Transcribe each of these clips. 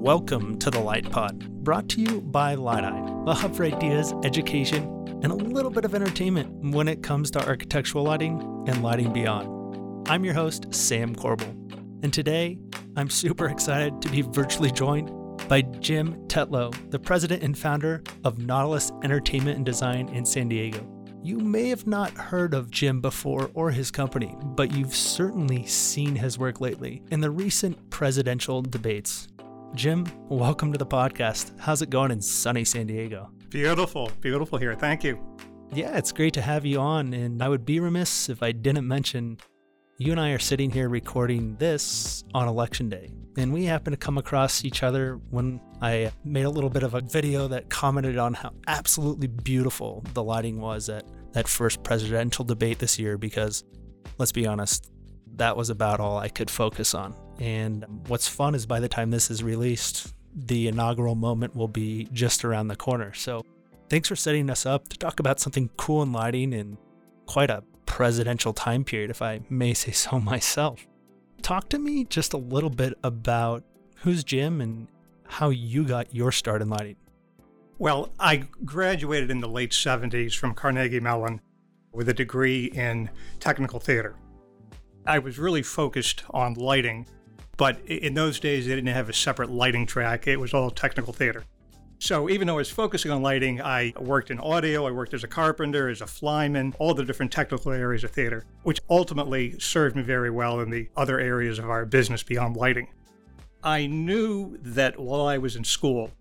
Welcome to the Light Pod, brought to you by Lytei, a hub for ideas, education, and a little bit of entertainment when it comes to architectural lighting and lighting beyond. I'm your host, Sam Corbel, and today I'm super excited to be virtually joined by Jim Tetlow, the president and founder of Nautilus Entertainment and Design in San Diego. You may have not heard of Jim before or his company, but you've certainly seen his work lately in the recent presidential debates. Jim, welcome to the podcast. How's it going in sunny San Diego? Beautiful, beautiful here. Thank you. Yeah, it's great to have you on, and I would be remiss if I didn't mention you and I are sitting here recording this on election day, and we happened to come across each other when I made a little bit of a video that commented on how absolutely beautiful the lighting was at that first presidential debate this year. Because let's be honest, that was about all I could focus on. And what's fun is by the time this is released, the inaugural moment will be just around the corner. So thanks for setting us up to talk about something cool in lighting in quite a presidential time period, if I may say so myself. Talk to me just a little bit about who's Jim and how you got your start in lighting. Well, I graduated in the late 70s from Carnegie Mellon with a degree in technical theater. I was really focused on lighting, but in those days they didn't have a separate lighting track, it was all technical theater. So even though I was focusing on lighting, I worked in audio, I worked as a carpenter, as a flyman, all the different technical areas of theater, which ultimately served me very well in the other areas of our business beyond lighting. I knew that while I was in school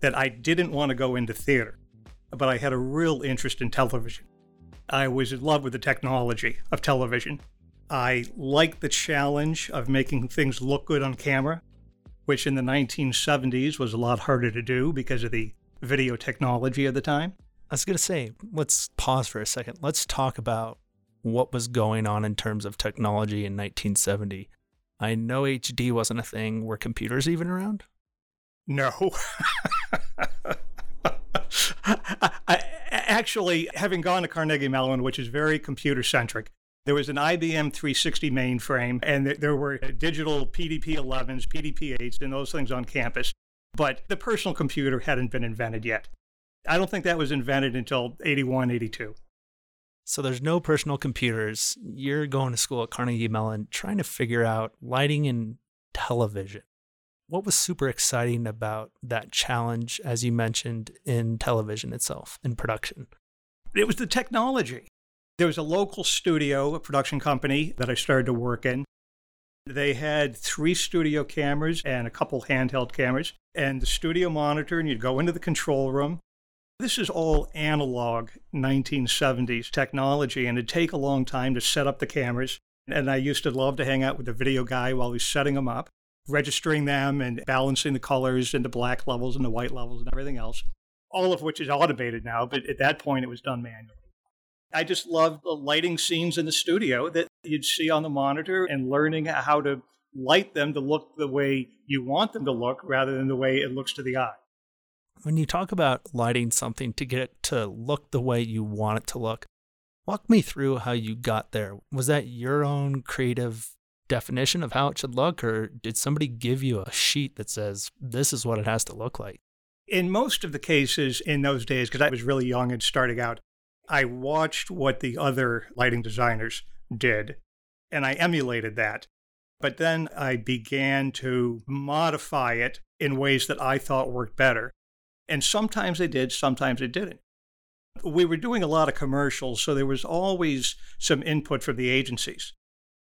that I didn't want to go into theater, but I had a real interest in television. I was in love with the technology of television. I like the challenge of making things look good on camera which in the 1970s was a lot harder to do because of the video technology of the time. I was going to say, let's pause for a second. Let's talk about what was going on in terms of technology in 1970. I know HD wasn't a thing. Were computers even around? No. I, actually, having gone to Carnegie Mellon, which is very computer centric, there was an IBM 360 mainframe, and there were digital PDP 11s, PDP 8s, and those things on campus. But the personal computer hadn't been invented yet. I don't think that was invented until 81, 82. So there's no personal computers. You're going to school at Carnegie Mellon trying to figure out lighting and television. What was super exciting about that challenge, as you mentioned, in television itself, in production? It was the technology. There was a local studio, a production company that I started to work in. They had three studio cameras and a couple handheld cameras, and the studio monitor, and you'd go into the control room. This is all analog 1970s technology, and it'd take a long time to set up the cameras. And I used to love to hang out with the video guy while he's setting them up, registering them and balancing the colors and the black levels and the white levels and everything else, all of which is automated now, but at that point it was done manually. I just love the lighting scenes in the studio that you'd see on the monitor and learning how to light them to look the way you want them to look rather than the way it looks to the eye. When you talk about lighting something to get it to look the way you want it to look, walk me through how you got there. Was that your own creative definition of how it should look, or did somebody give you a sheet that says this is what it has to look like? In most of the cases in those days, because I was really young and starting out, I watched what the other lighting designers did and I emulated that. But then I began to modify it in ways that I thought worked better. And sometimes they did, sometimes they didn't. We were doing a lot of commercials, so there was always some input from the agencies.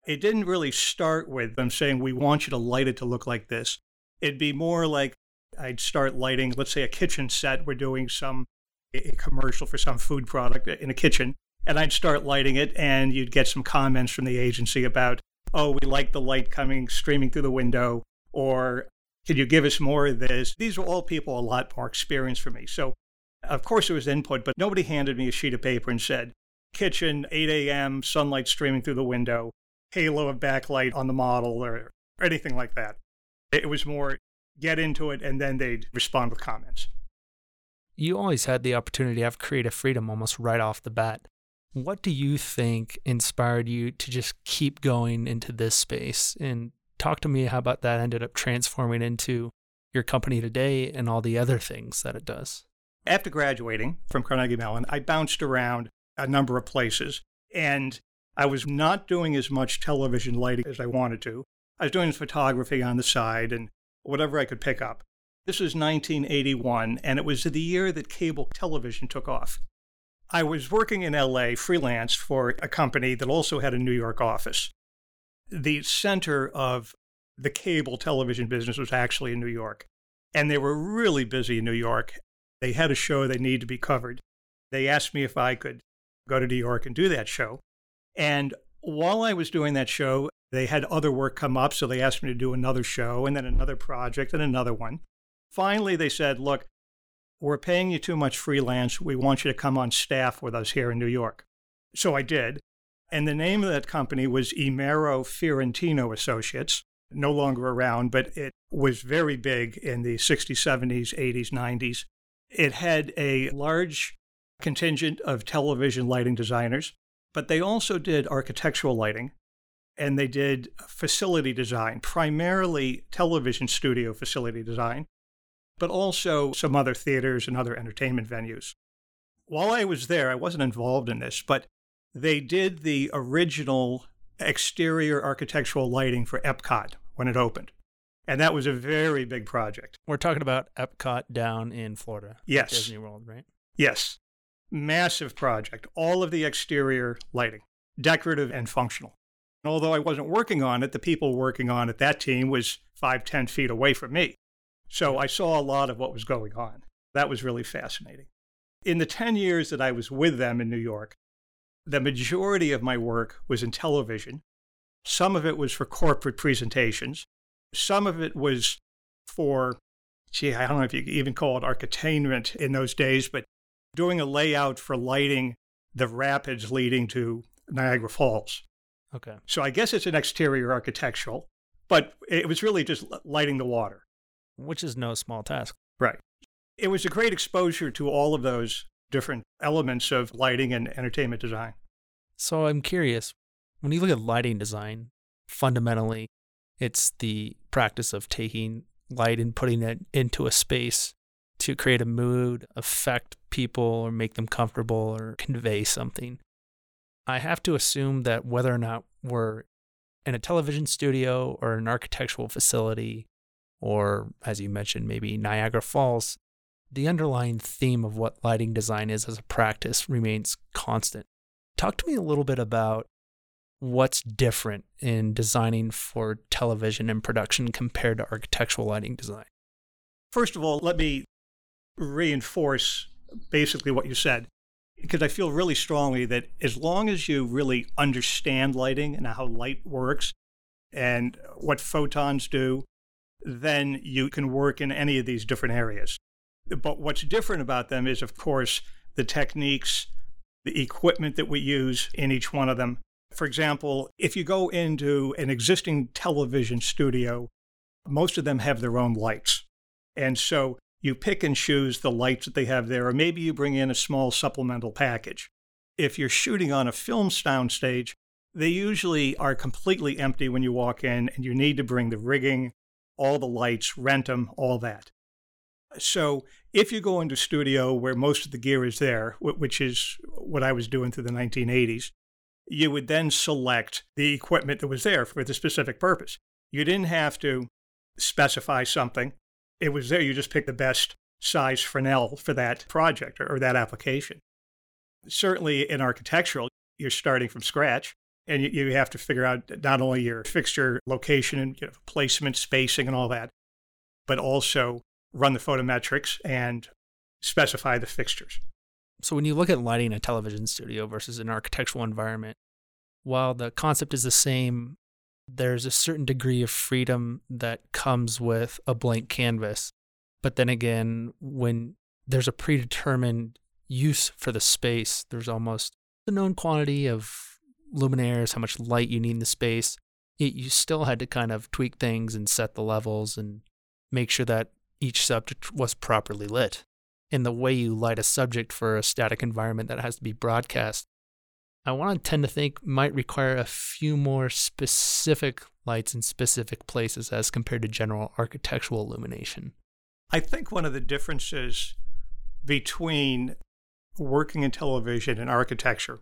It didn't really start with them saying, We want you to light it to look like this. It'd be more like I'd start lighting, let's say, a kitchen set. We're doing some a commercial for some food product in a kitchen, and I'd start lighting it, and you'd get some comments from the agency about, oh, we like the light coming streaming through the window, or could you give us more of this? These were all people a lot more experienced for me. So, of course, there was input, but nobody handed me a sheet of paper and said, kitchen, 8 a.m., sunlight streaming through the window, halo of backlight on the model, or anything like that. It was more get into it, and then they'd respond with comments you always had the opportunity to have creative freedom almost right off the bat. What do you think inspired you to just keep going into this space? And talk to me how about that ended up transforming into your company today and all the other things that it does? After graduating from Carnegie Mellon, I bounced around a number of places and I was not doing as much television lighting as I wanted to. I was doing photography on the side and whatever I could pick up. This was 1981, and it was the year that cable television took off. I was working in LA freelance for a company that also had a New York office. The center of the cable television business was actually in New York, and they were really busy in New York. They had a show they needed to be covered. They asked me if I could go to New York and do that show. And while I was doing that show, they had other work come up, so they asked me to do another show and then another project and another one. Finally, they said, Look, we're paying you too much freelance. We want you to come on staff with us here in New York. So I did. And the name of that company was Imero Fiorentino Associates, no longer around, but it was very big in the 60s, 70s, 80s, 90s. It had a large contingent of television lighting designers, but they also did architectural lighting and they did facility design, primarily television studio facility design, but also some other theaters and other entertainment venues. While I was there, I wasn't involved in this, but they did the original exterior architectural lighting for Epcot when it opened. And that was a very big project. We're talking about Epcot down in Florida. Yes. Disney World, right? Yes. Massive project. All of the exterior lighting, decorative and functional. And although I wasn't working on it, the people working on it, that team was five, ten feet away from me. So I saw a lot of what was going on. That was really fascinating. In the 10 years that I was with them in New York, the majority of my work was in television. Some of it was for corporate presentations. Some of it was for, gee, I don't know if you even call it architainment in those days, but doing a layout for lighting the rapids leading to Niagara Falls. Okay. So I guess it's an exterior architectural, but it was really just lighting the water which is no small task. Right. It was a great exposure to all of those different elements of lighting and entertainment design. So I'm curious, when you look at lighting design, fundamentally, it's the practice of taking light and putting it into a space to create a mood, affect people, or make them comfortable, or convey something. I have to assume that whether or not we're in a television studio or an architectural facility or as you mentioned, maybe Niagara Falls, the underlying theme of what lighting design is as a practice remains constant. Talk to me a little bit about what's different in designing for television and production compared to architectural lighting design. First of all, let me reinforce basically what you said, because I feel really strongly that as long as you really understand lighting and how light works and what photons do then you can work in any of these different areas. But what's different about them is, of course, the techniques, the equipment that we use in each one of them. For example, if you go into an existing television studio, most of them have their own lights. And so you pick and choose the lights that they have there, or maybe you bring in a small supplemental package. If you're shooting on a film soundstage, they usually are completely empty when you walk in, and you need to bring the rigging, all the lights, rent them, all that. So if you go into studio where most of the gear is there, which is what I was doing through the 1980s, you would then select the equipment that was there for the specific purpose. You didn't have to specify something. It was there. You just picked the best size Fresnel for that project or, or that application. Certainly in architectural, you're starting from scratch and you, you have to figure out not only your fixture location and you know, placement, spacing, and all that, but also run the photometrics and specify the fixtures. So when you look at lighting a television studio versus an architectural environment, while the concept is the same, there's a certain degree of freedom that comes with a blank canvas. But then again, when there's a predetermined use for the space, there's almost a known quantity of luminaires, how much light you need in the space, it, you still had to kind of tweak things and set the levels and make sure that each subject was properly lit. And the way you light a subject for a static environment that has to be broadcast, I want to tend to think might require a few more specific lights in specific places as compared to general architectural illumination. I think one of the differences between working in television and architecture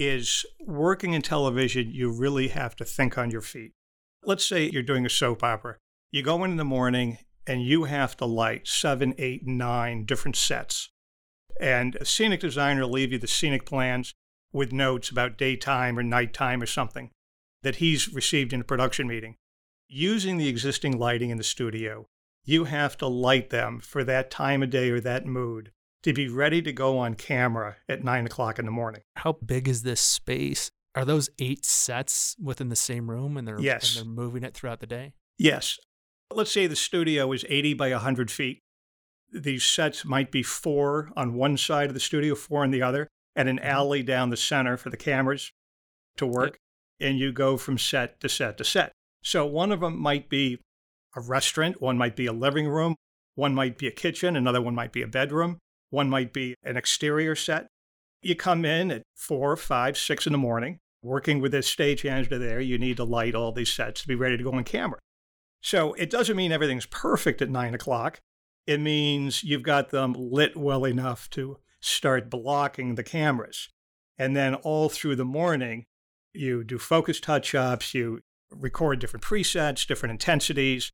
is working in television, you really have to think on your feet. Let's say you're doing a soap opera. You go in in the morning and you have to light seven, eight, nine different sets. And a scenic designer will leave you the scenic plans with notes about daytime or nighttime or something that he's received in a production meeting. Using the existing lighting in the studio, you have to light them for that time of day or that mood to be ready to go on camera at nine o'clock in the morning. How big is this space? Are those eight sets within the same room and they're, yes. and they're moving it throughout the day? Yes. Let's say the studio is 80 by 100 feet. These sets might be four on one side of the studio, four on the other, and an mm-hmm. alley down the center for the cameras to work. Yep. And you go from set to set to set. So one of them might be a restaurant, one might be a living room, one might be a kitchen, another one might be a bedroom, one might be an exterior set. You come in at four, five, six in the morning, working with this stagehand there. You need to light all these sets to be ready to go on camera. So it doesn't mean everything's perfect at nine o'clock. It means you've got them lit well enough to start blocking the cameras. And then all through the morning, you do focus touch ups, you record different presets, different intensities.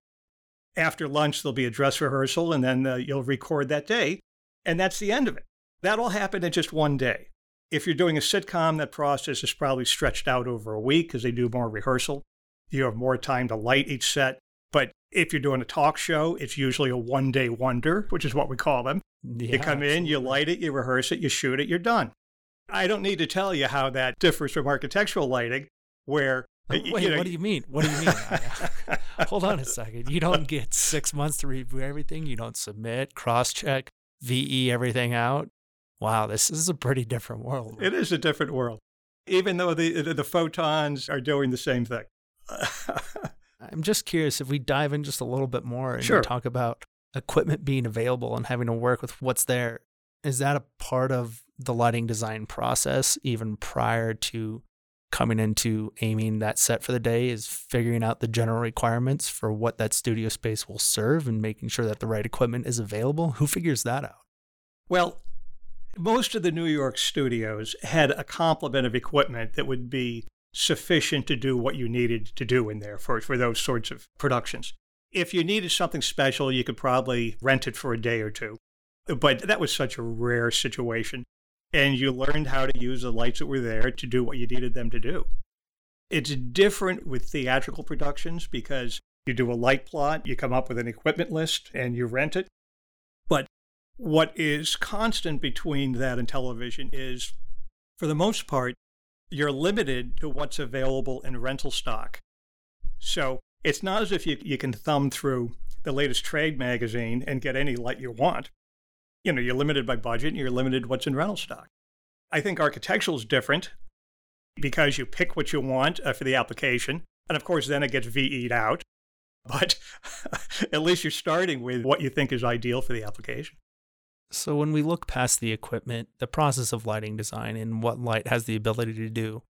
After lunch, there'll be a dress rehearsal, and then uh, you'll record that day. And that's the end of it. That all happened in just one day. If you're doing a sitcom, that process is probably stretched out over a week because they do more rehearsal. You have more time to light each set. But if you're doing a talk show, it's usually a one day wonder, which is what we call them. Yeah, you come in, you light it, you rehearse it, you shoot it, you're done. I don't need to tell you how that differs from architectural lighting, where. Oh, wait, you know, what do you mean? What do you mean? Uh, hold on a second. You don't get six months to review everything. You don't submit, cross check, VE everything out. Wow, this is a pretty different world. It is a different world, even though the the, the photons are doing the same thing. I'm just curious if we dive in just a little bit more and sure. talk about equipment being available and having to work with what's there. Is that a part of the lighting design process even prior to coming into aiming that set for the day is figuring out the general requirements for what that studio space will serve and making sure that the right equipment is available? Who figures that out? Well, most of the New York studios had a complement of equipment that would be sufficient to do what you needed to do in there for, for those sorts of productions. If you needed something special, you could probably rent it for a day or two. But that was such a rare situation. And you learned how to use the lights that were there to do what you needed them to do. It's different with theatrical productions because you do a light plot, you come up with an equipment list, and you rent it. But what is constant between that and television is, for the most part, you're limited to what's available in rental stock. So it's not as if you, you can thumb through the latest trade magazine and get any light you want. You know, you're limited by budget and you're limited what's in rental stock. I think architectural is different because you pick what you want uh, for the application. And of course, then it gets VE'd out. But at least you're starting with what you think is ideal for the application. So, when we look past the equipment, the process of lighting design and what light has the ability to do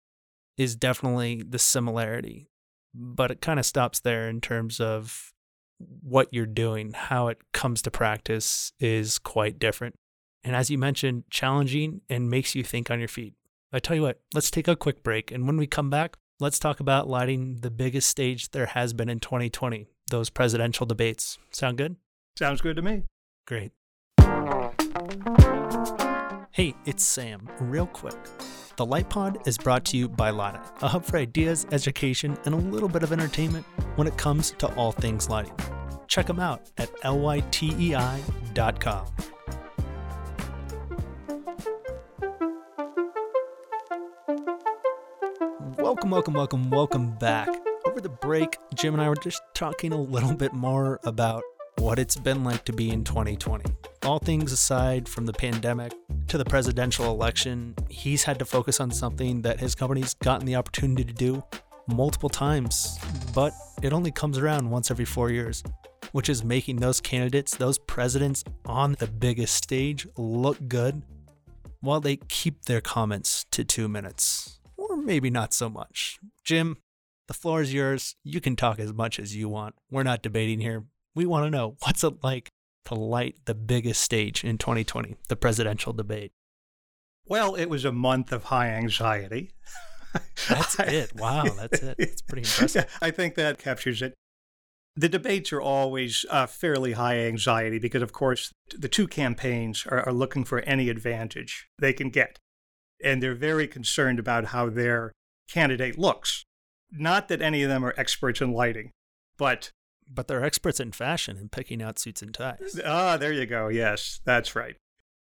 is definitely the similarity. But it kind of stops there in terms of what you're doing, how it comes to practice is quite different. And as you mentioned, challenging and makes you think on your feet. I tell you what, let's take a quick break. And when we come back, let's talk about lighting the biggest stage there has been in 2020, those presidential debates. Sound good? Sounds good to me. Great. Hey, it's Sam. Real quick. The Light Pod is brought to you by Lytei, a hub for ideas, education, and a little bit of entertainment when it comes to all things lighting. Check them out at lytei.com. Welcome, welcome, welcome, welcome back. Over the break, Jim and I were just talking a little bit more about what it's been like to be in 2020. All things aside from the pandemic to the presidential election, he's had to focus on something that his company's gotten the opportunity to do multiple times, but it only comes around once every four years, which is making those candidates, those presidents on the biggest stage look good while they keep their comments to two minutes, or maybe not so much. Jim, the floor is yours. You can talk as much as you want. We're not debating here. We want to know what's it like to light the biggest stage in 2020, the presidential debate? Well, it was a month of high anxiety. That's it. Wow, that's it. It's pretty impressive. I think that captures it. The debates are always uh, fairly high anxiety because, of course, the two campaigns are, are looking for any advantage they can get. And they're very concerned about how their candidate looks. Not that any of them are experts in lighting, but but they're experts in fashion and picking out suits and ties. Ah, there you go. Yes, that's right.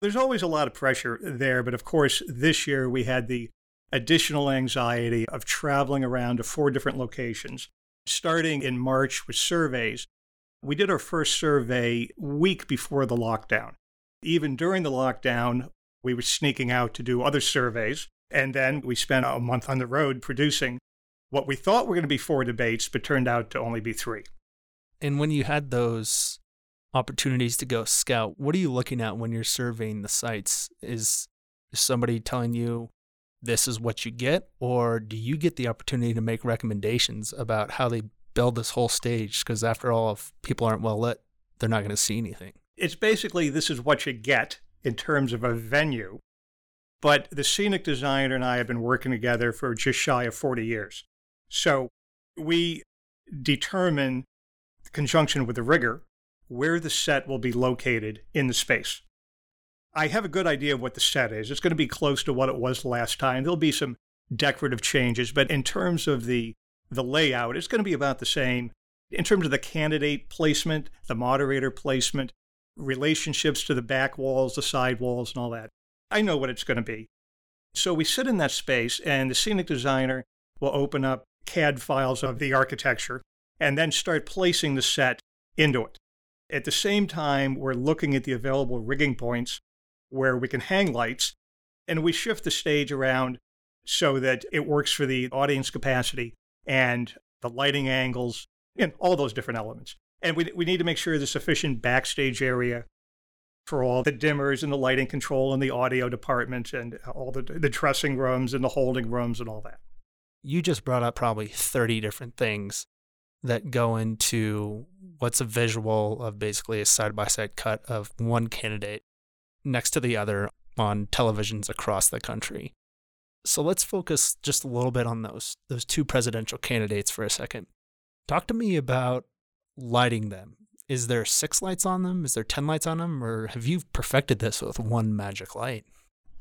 There's always a lot of pressure there, but of course, this year we had the additional anxiety of traveling around to four different locations. Starting in March with surveys, we did our first survey week before the lockdown. Even during the lockdown, we were sneaking out to do other surveys. And then we spent a month on the road producing what we thought were going to be four debates, but turned out to only be three. And when you had those opportunities to go scout, what are you looking at when you're surveying the sites? Is, somebody telling you this is what you get, or do you get the opportunity to make recommendations about how they build this whole stage? Because after all, if people aren't well lit, they're not going to see anything. It's basically this is what you get in terms of a venue. But the scenic designer and I have been working together for just shy of 40 years. So we determine conjunction with the rigger, where the set will be located in the space. I have a good idea of what the set is. It's going to be close to what it was last time. There'll be some decorative changes, but in terms of the the layout, it's going to be about the same. In terms of the candidate placement, the moderator placement, relationships to the back walls, the side walls, and all that. I know what it's going to be. So we sit in that space, and the scenic designer will open up CAD files of the architecture and then start placing the set into it. At the same time, we're looking at the available rigging points where we can hang lights, and we shift the stage around so that it works for the audience capacity and the lighting angles and all those different elements. And we, we need to make sure there's sufficient backstage area for all the dimmers and the lighting control and the audio department and all the, the dressing rooms and the holding rooms and all that. You just brought up probably 30 different things that go into what's a visual of basically a side by side cut of one candidate next to the other on televisions across the country. So let's focus just a little bit on those those two presidential candidates for a second. Talk to me about lighting them. Is there six lights on them? Is there 10 lights on them? Or have you perfected this with one magic light?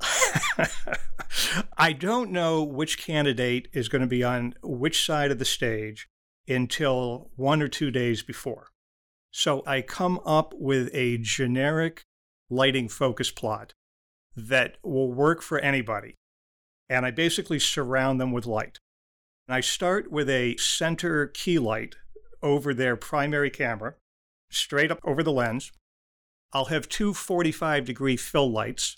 I don't know which candidate is going to be on which side of the stage until one or two days before. So I come up with a generic lighting focus plot that will work for anybody. And I basically surround them with light. And I start with a center key light over their primary camera, straight up over the lens. I'll have two 45 degree fill lights.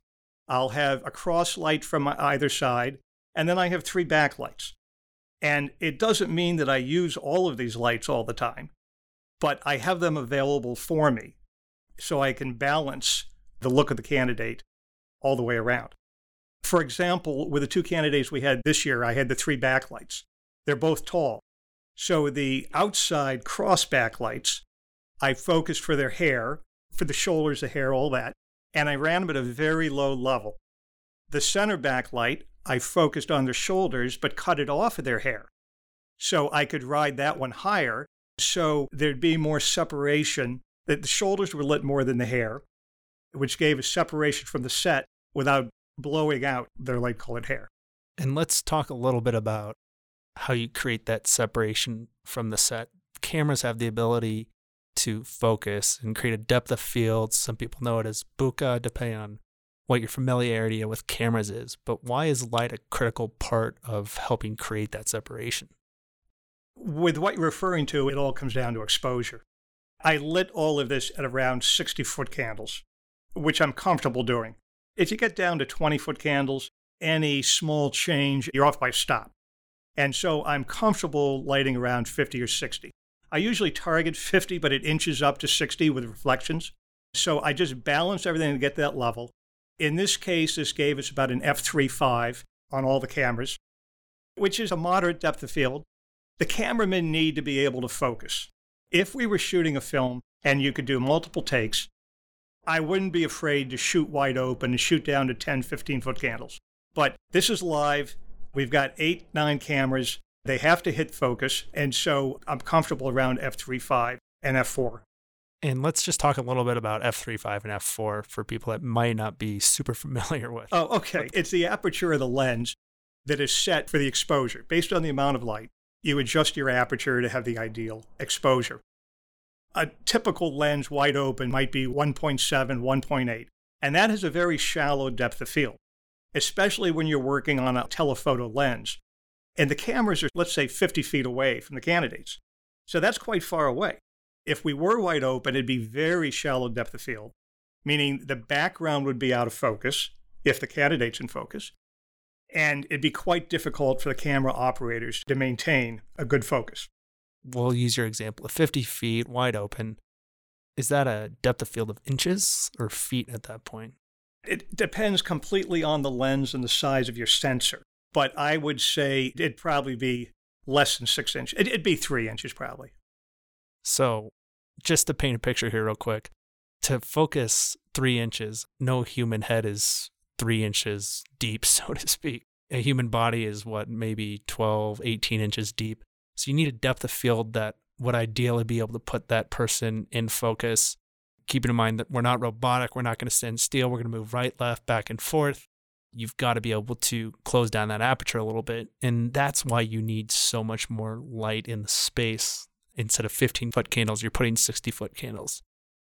I'll have a cross light from either side. And then I have three backlights. And it doesn't mean that I use all of these lights all the time, but I have them available for me so I can balance the look of the candidate all the way around. For example, with the two candidates we had this year, I had the three backlights. They're both tall. So the outside cross backlights, I focused for their hair, for the shoulders, the hair, all that, and I ran them at a very low level. The center backlight, I focused on their shoulders, but cut it off of their hair. So I could ride that one higher. So there'd be more separation, that the shoulders were lit more than the hair, which gave a separation from the set without blowing out their light colored hair. And let's talk a little bit about how you create that separation from the set. Cameras have the ability to focus and create a depth of field. Some people know it as bokeh, depending on what your familiarity with cameras is, but why is light a critical part of helping create that separation? With what you're referring to, it all comes down to exposure. I lit all of this at around 60 foot candles, which I'm comfortable doing. If you get down to 20 foot candles, any small change, you're off by stop. And so I'm comfortable lighting around 50 or 60. I usually target 50, but it inches up to 60 with reflections. So I just balance everything to get that level. In this case, this gave us about an f3.5 on all the cameras, which is a moderate depth of field. The cameramen need to be able to focus. If we were shooting a film and you could do multiple takes, I wouldn't be afraid to shoot wide open and shoot down to 10, 15 foot candles. But this is live. We've got eight, nine cameras. They have to hit focus. And so I'm comfortable around f3.5 and f4. And let's just talk a little bit about f3.5 and f4 for people that might not be super familiar with. Oh, okay. It's the aperture of the lens that is set for the exposure. Based on the amount of light, you adjust your aperture to have the ideal exposure. A typical lens wide open might be 1.7, 1.8, and that has a very shallow depth of field, especially when you're working on a telephoto lens. And the cameras are, let's say, 50 feet away from the candidates. So that's quite far away. If we were wide open, it'd be very shallow depth of field, meaning the background would be out of focus if the candidate's in focus. And it'd be quite difficult for the camera operators to maintain a good focus. We'll use your example of 50 feet wide open. Is that a depth of field of inches or feet at that point? It depends completely on the lens and the size of your sensor. But I would say it'd probably be less than six inches. It'd be three inches probably. So just to paint a picture here, real quick, to focus three inches, no human head is three inches deep, so to speak. A human body is what, maybe 12, 18 inches deep. So you need a depth of field that would ideally be able to put that person in focus. Keeping in mind that we're not robotic, we're not going to stand still, we're going to move right, left, back, and forth. You've got to be able to close down that aperture a little bit. And that's why you need so much more light in the space instead of 15 foot candles, you're putting 60 foot candles.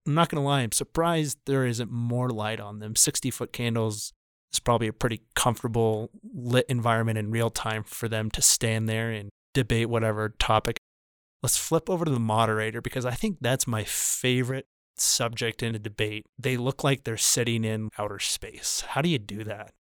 I'm not going to lie, I'm surprised there isn't more light on them. 60 foot candles is probably a pretty comfortable lit environment in real time for them to stand there and debate whatever topic. Let's flip over to the moderator because I think that's my favorite subject in a debate. They look like they're sitting in outer space. How do you do that?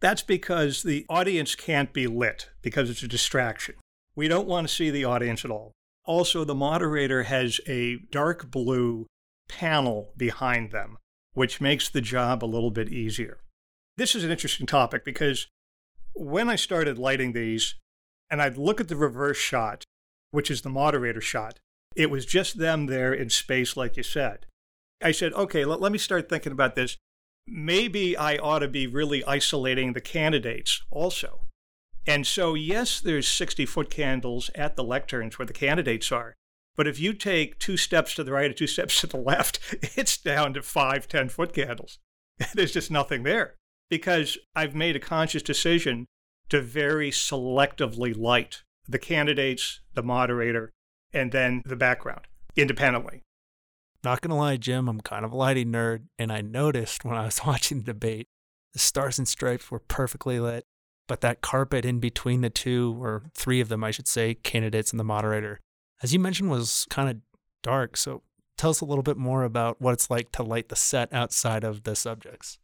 That's because the audience can't be lit because it's a distraction. We don't want to see the audience at all. Also, the moderator has a dark blue panel behind them, which makes the job a little bit easier. This is an interesting topic because when I started lighting these, and I'd look at the reverse shot, which is the moderator shot, it was just them there in space, like you said. I said, okay, let, let me start thinking about this. Maybe I ought to be really isolating the candidates also. And so, yes, there's 60 foot candles at the lecterns where the candidates are. But if you take two steps to the right or two steps to the left, it's down to five, 10 foot candles. There's just nothing there because I've made a conscious decision to very selectively light the candidates, the moderator, and then the background independently. Not gonna lie, Jim, I'm kind of a lighting nerd, and I noticed when I was watching the debate, the stars and stripes were perfectly lit but that carpet in between the two, or three of them, I should say, candidates and the moderator, as you mentioned, was kind of dark. So tell us a little bit more about what it's like to light the set outside of the subjects.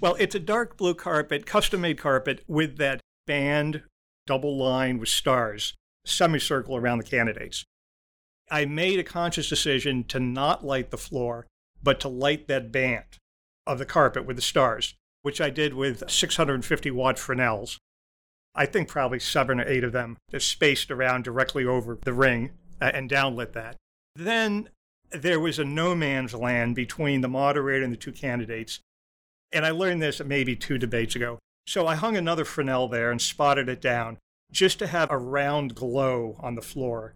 Well, it's a dark blue carpet, custom made carpet with that band double line with stars, semicircle around the candidates. I made a conscious decision to not light the floor, but to light that band of the carpet with the stars which I did with 650 watt Fresnels. I think probably seven or eight of them just spaced around directly over the ring uh, and downlit that. Then there was a no man's land between the moderator and the two candidates. And I learned this maybe two debates ago. So I hung another Fresnel there and spotted it down just to have a round glow on the floor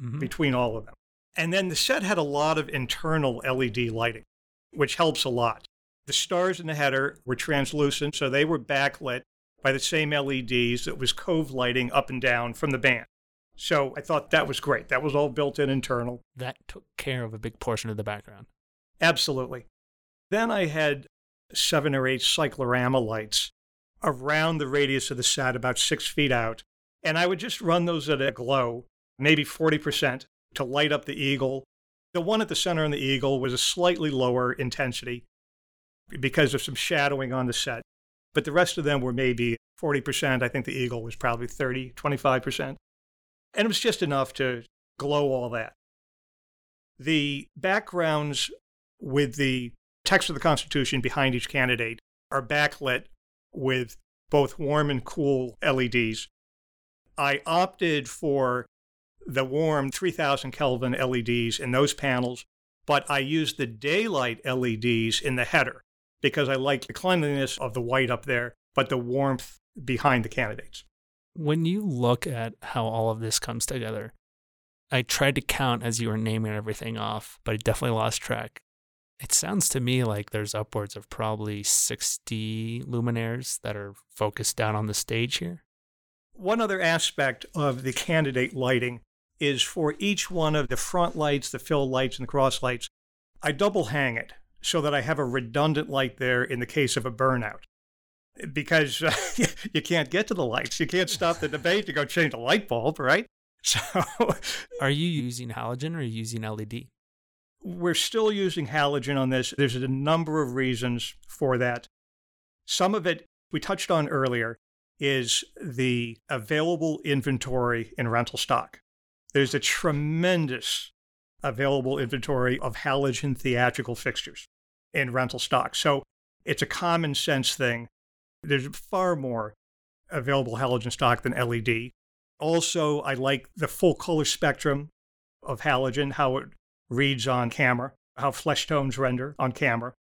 mm-hmm. between all of them. And then the set had a lot of internal LED lighting, which helps a lot. The stars in the header were translucent, so they were backlit by the same LEDs that was cove lighting up and down from the band. So I thought that was great. That was all built in internal. That took care of a big portion of the background. Absolutely. Then I had seven or eight cyclorama lights around the radius of the set, about six feet out. And I would just run those at a glow, maybe 40%, to light up the eagle. The one at the center on the eagle was a slightly lower intensity, because of some shadowing on the set. But the rest of them were maybe 40%. I think the Eagle was probably 30, 25%. And it was just enough to glow all that. The backgrounds with the text of the Constitution behind each candidate are backlit with both warm and cool LEDs. I opted for the warm 3000 Kelvin LEDs in those panels, but I used the daylight LEDs in the header because I like the cleanliness of the white up there, but the warmth behind the candidates. When you look at how all of this comes together, I tried to count as you were naming everything off, but I definitely lost track. It sounds to me like there's upwards of probably 60 luminaires that are focused down on the stage here. One other aspect of the candidate lighting is for each one of the front lights, the fill lights, and the cross lights, I double hang it so that I have a redundant light there in the case of a burnout. Because uh, you can't get to the lights. You can't stop the debate to go change a light bulb, right? So, are you using halogen or are you using LED? We're still using halogen on this. There's a number of reasons for that. Some of it we touched on earlier is the available inventory in rental stock. There's a tremendous available inventory of halogen theatrical fixtures in rental stock. So it's a common sense thing. There's far more available halogen stock than LED. Also, I like the full color spectrum of halogen, how it reads on camera, how flesh tones render on camera.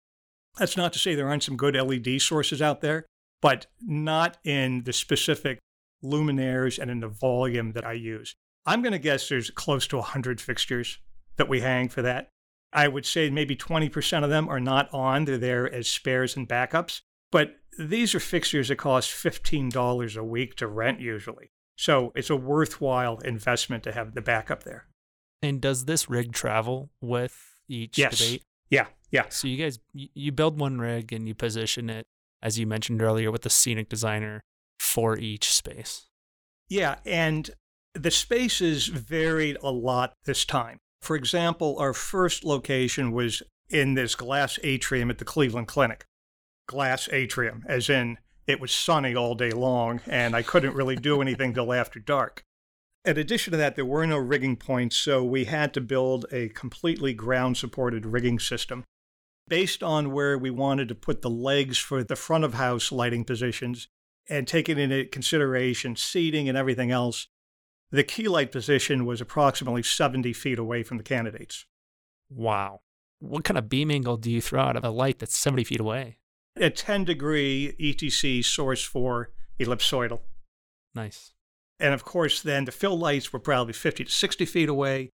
That's not to say there aren't some good LED sources out there, but not in the specific luminaires and in the volume that I use. I'm going to guess there's close to 100 fixtures that we hang for that. I would say maybe 20% of them are not on, they're there as spares and backups. But these are fixtures that cost $15 a week to rent usually. So it's a worthwhile investment to have the backup there. And does this rig travel with each yes. debate? Yeah, yeah. So you guys, you build one rig and you position it, as you mentioned earlier, with the scenic designer for each space. Yeah, and the spaces varied a lot this time. For example, our first location was in this glass atrium at the Cleveland Clinic. Glass atrium, as in it was sunny all day long, and I couldn't really do anything till after dark. In addition to that, there were no rigging points, so we had to build a completely ground supported rigging system. Based on where we wanted to put the legs for the front of house lighting positions and taking into consideration seating and everything else, the key light position was approximately 70 feet away from the candidates. Wow. What kind of beam angle do you throw out of a light that's 70 feet away? A 10 degree ETC Source Four ellipsoidal. Nice. And of course, then the fill lights were probably 50 to 60 feet away.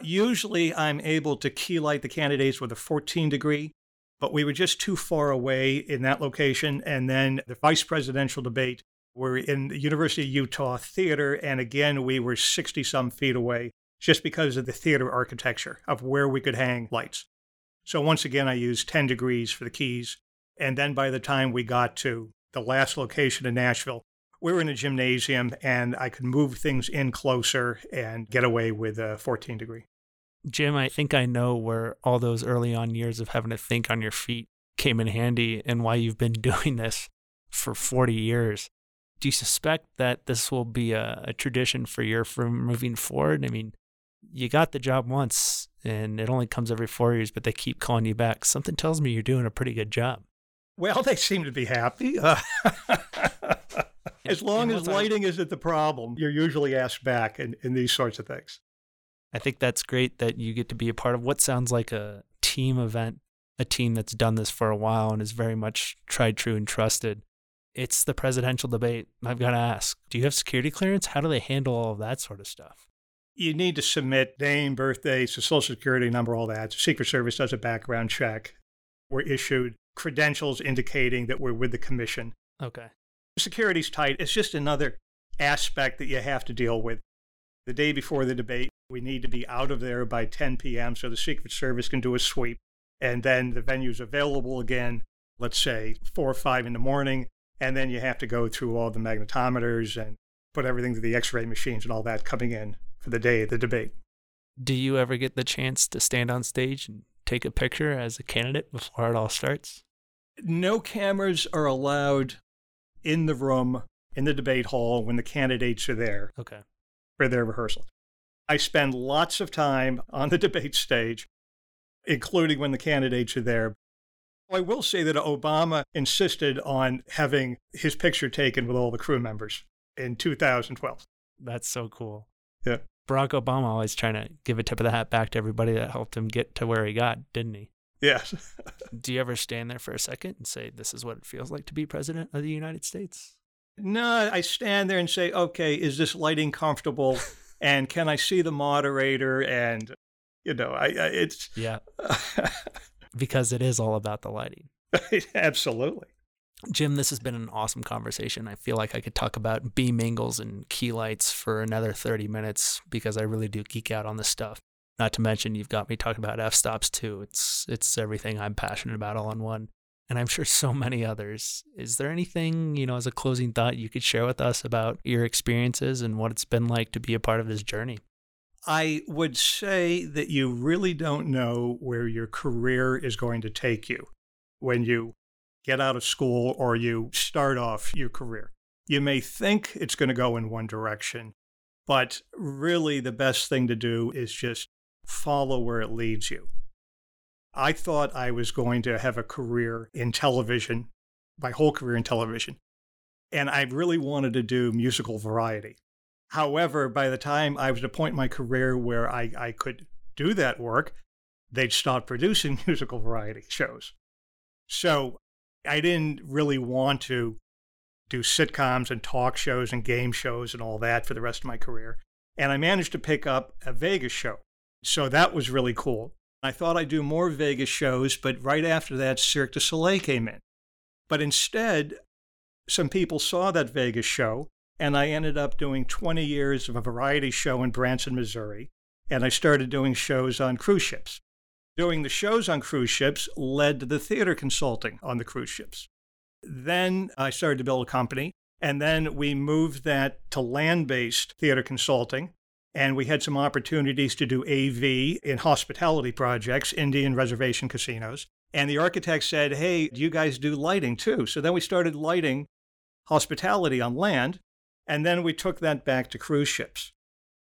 Usually, I'm able to key light the candidates with a 14 degree, but we were just too far away in that location. And then the vice presidential debate, we're in the University of Utah theater. And again, we were 60 some feet away just because of the theater architecture of where we could hang lights. So once again, I used 10 degrees for the keys. And then by the time we got to the last location in Nashville, we were in a gymnasium and I could move things in closer and get away with a 14 degree. Jim, I think I know where all those early on years of having to think on your feet came in handy and why you've been doing this for 40 years. Do you suspect that this will be a, a tradition for your firm moving forward? I mean, you got the job once and it only comes every four years, but they keep calling you back. Something tells me you're doing a pretty good job. Well, they seem to be happy. Uh, as long as lighting isn't the problem, you're usually asked back in, in these sorts of things. I think that's great that you get to be a part of what sounds like a team event, a team that's done this for a while and is very much tried, true, and trusted. It's the presidential debate. I've got to ask do you have security clearance? How do they handle all of that sort of stuff? You need to submit name, birthday, so social security number, all that. Secret Service does a background check. We're issued credentials indicating that we're with the commission. Okay. Security's tight. It's just another aspect that you have to deal with. The day before the debate, we need to be out of there by 10 p.m. so the Secret Service can do a sweep. And then the venue's available again, let's say four or five in the morning. And then you have to go through all the magnetometers and put everything to the x ray machines and all that coming in for the day of the debate. Do you ever get the chance to stand on stage and take a picture as a candidate before it all starts? No cameras are allowed in the room in the debate hall when the candidates are there. Okay. For their rehearsal. I spend lots of time on the debate stage, including when the candidates are there. I will say that Obama insisted on having his picture taken with all the crew members in 2012. That's so cool. Yeah. Barack Obama always trying to give a tip of the hat back to everybody that helped him get to where he got, didn't he? Yes. Do you ever stand there for a second and say, This is what it feels like to be president of the United States? No, I stand there and say, okay, is this lighting comfortable? and can I see the moderator? And, you know, I, I it's. Yeah. because it is all about the lighting. Absolutely. Jim, this has been an awesome conversation. I feel like I could talk about beam angles and key lights for another 30 minutes because I really do geek out on this stuff. Not to mention you've got me talking about f-stops too. It's it's everything I'm passionate about all in one. And I'm sure so many others. Is there anything, you know, as a closing thought you could share with us about your experiences and what it's been like to be a part of this journey? I would say that you really don't know where your career is going to take you when you get out of school or you start off your career. You may think it's going to go in one direction, but really the best thing to do is just follow where it leads you. I thought I was going to have a career in television, my whole career in television, and I really wanted to do musical variety. However, by the time I was at a point in my career where I, I could do that work, they'd stop producing musical variety shows. So I didn't really want to do sitcoms and talk shows and game shows and all that for the rest of my career. And I managed to pick up a Vegas show. So that was really cool. I thought I'd do more Vegas shows, but right after that, Cirque du Soleil came in. But instead, some people saw that Vegas show, and I ended up doing 20 years of a variety show in Branson, Missouri. And I started doing shows on cruise ships. Doing the shows on cruise ships led to the theater consulting on the cruise ships. Then I started to build a company, and then we moved that to land based theater consulting. And we had some opportunities to do AV in hospitality projects, Indian reservation casinos. And the architect said, Hey, do you guys do lighting too? So then we started lighting hospitality on land. And then we took that back to cruise ships.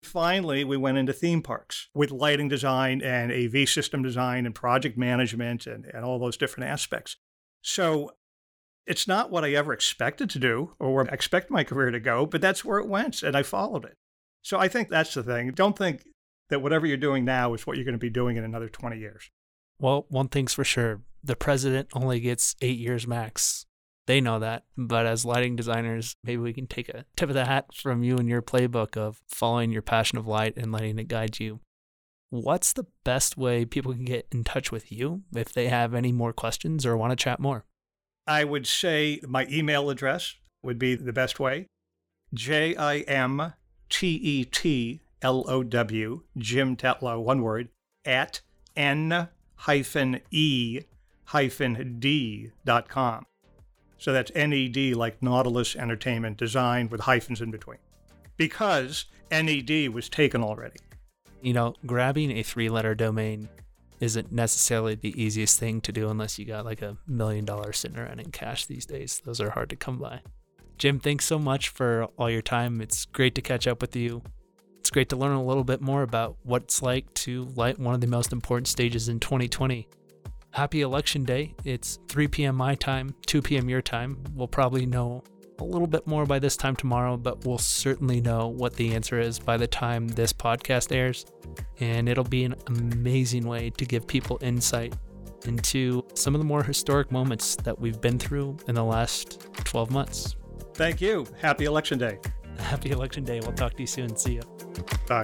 Finally, we went into theme parks with lighting design and AV system design and project management and, and all those different aspects. So it's not what I ever expected to do or where I expect my career to go, but that's where it went and I followed it. So I think that's the thing. Don't think that whatever you're doing now is what you're going to be doing in another 20 years. Well, one thing's for sure the president only gets eight years max. They know that. But as lighting designers, maybe we can take a tip of the hat from you and your playbook of following your passion of light and letting it guide you. What's the best way people can get in touch with you if they have any more questions or want to chat more? I would say my email address would be the best way. J I M T E T L O W, Jim Tetlow, one word, at N hyphen E hyphen D dot com. So that's NED like Nautilus Entertainment Design with hyphens in between. Because NED was taken already. You know, grabbing a three letter domain isn't necessarily the easiest thing to do unless you got like a million dollars sitting around in cash these days. Those are hard to come by. Jim, thanks so much for all your time. It's great to catch up with you. It's great to learn a little bit more about what it's like to light one of the most important stages in 2020 happy election day. It's 3 p.m. my time, 2 p.m. your time. We'll probably know a little bit more by this time tomorrow, but we'll certainly know what the answer is by the time this podcast airs. And it'll be an amazing way to give people insight into some of the more historic moments that we've been through in the last 12 months. Thank you. Happy Election Day. Happy Election Day. We'll talk to you soon. See you. Bye.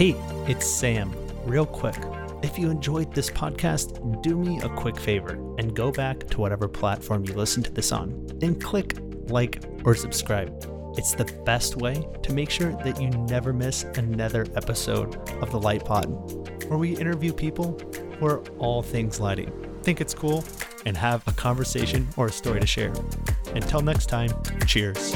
Hey, it's Sam. Real quick, if you enjoyed this podcast, do me a quick favor and go back to whatever platform you listen to this on and click like or subscribe. It's the best way to make sure that you never miss another episode of The Light Pod, where we interview people who are all things lighting, think it's cool, and have a conversation or a story to share. Until next time, cheers.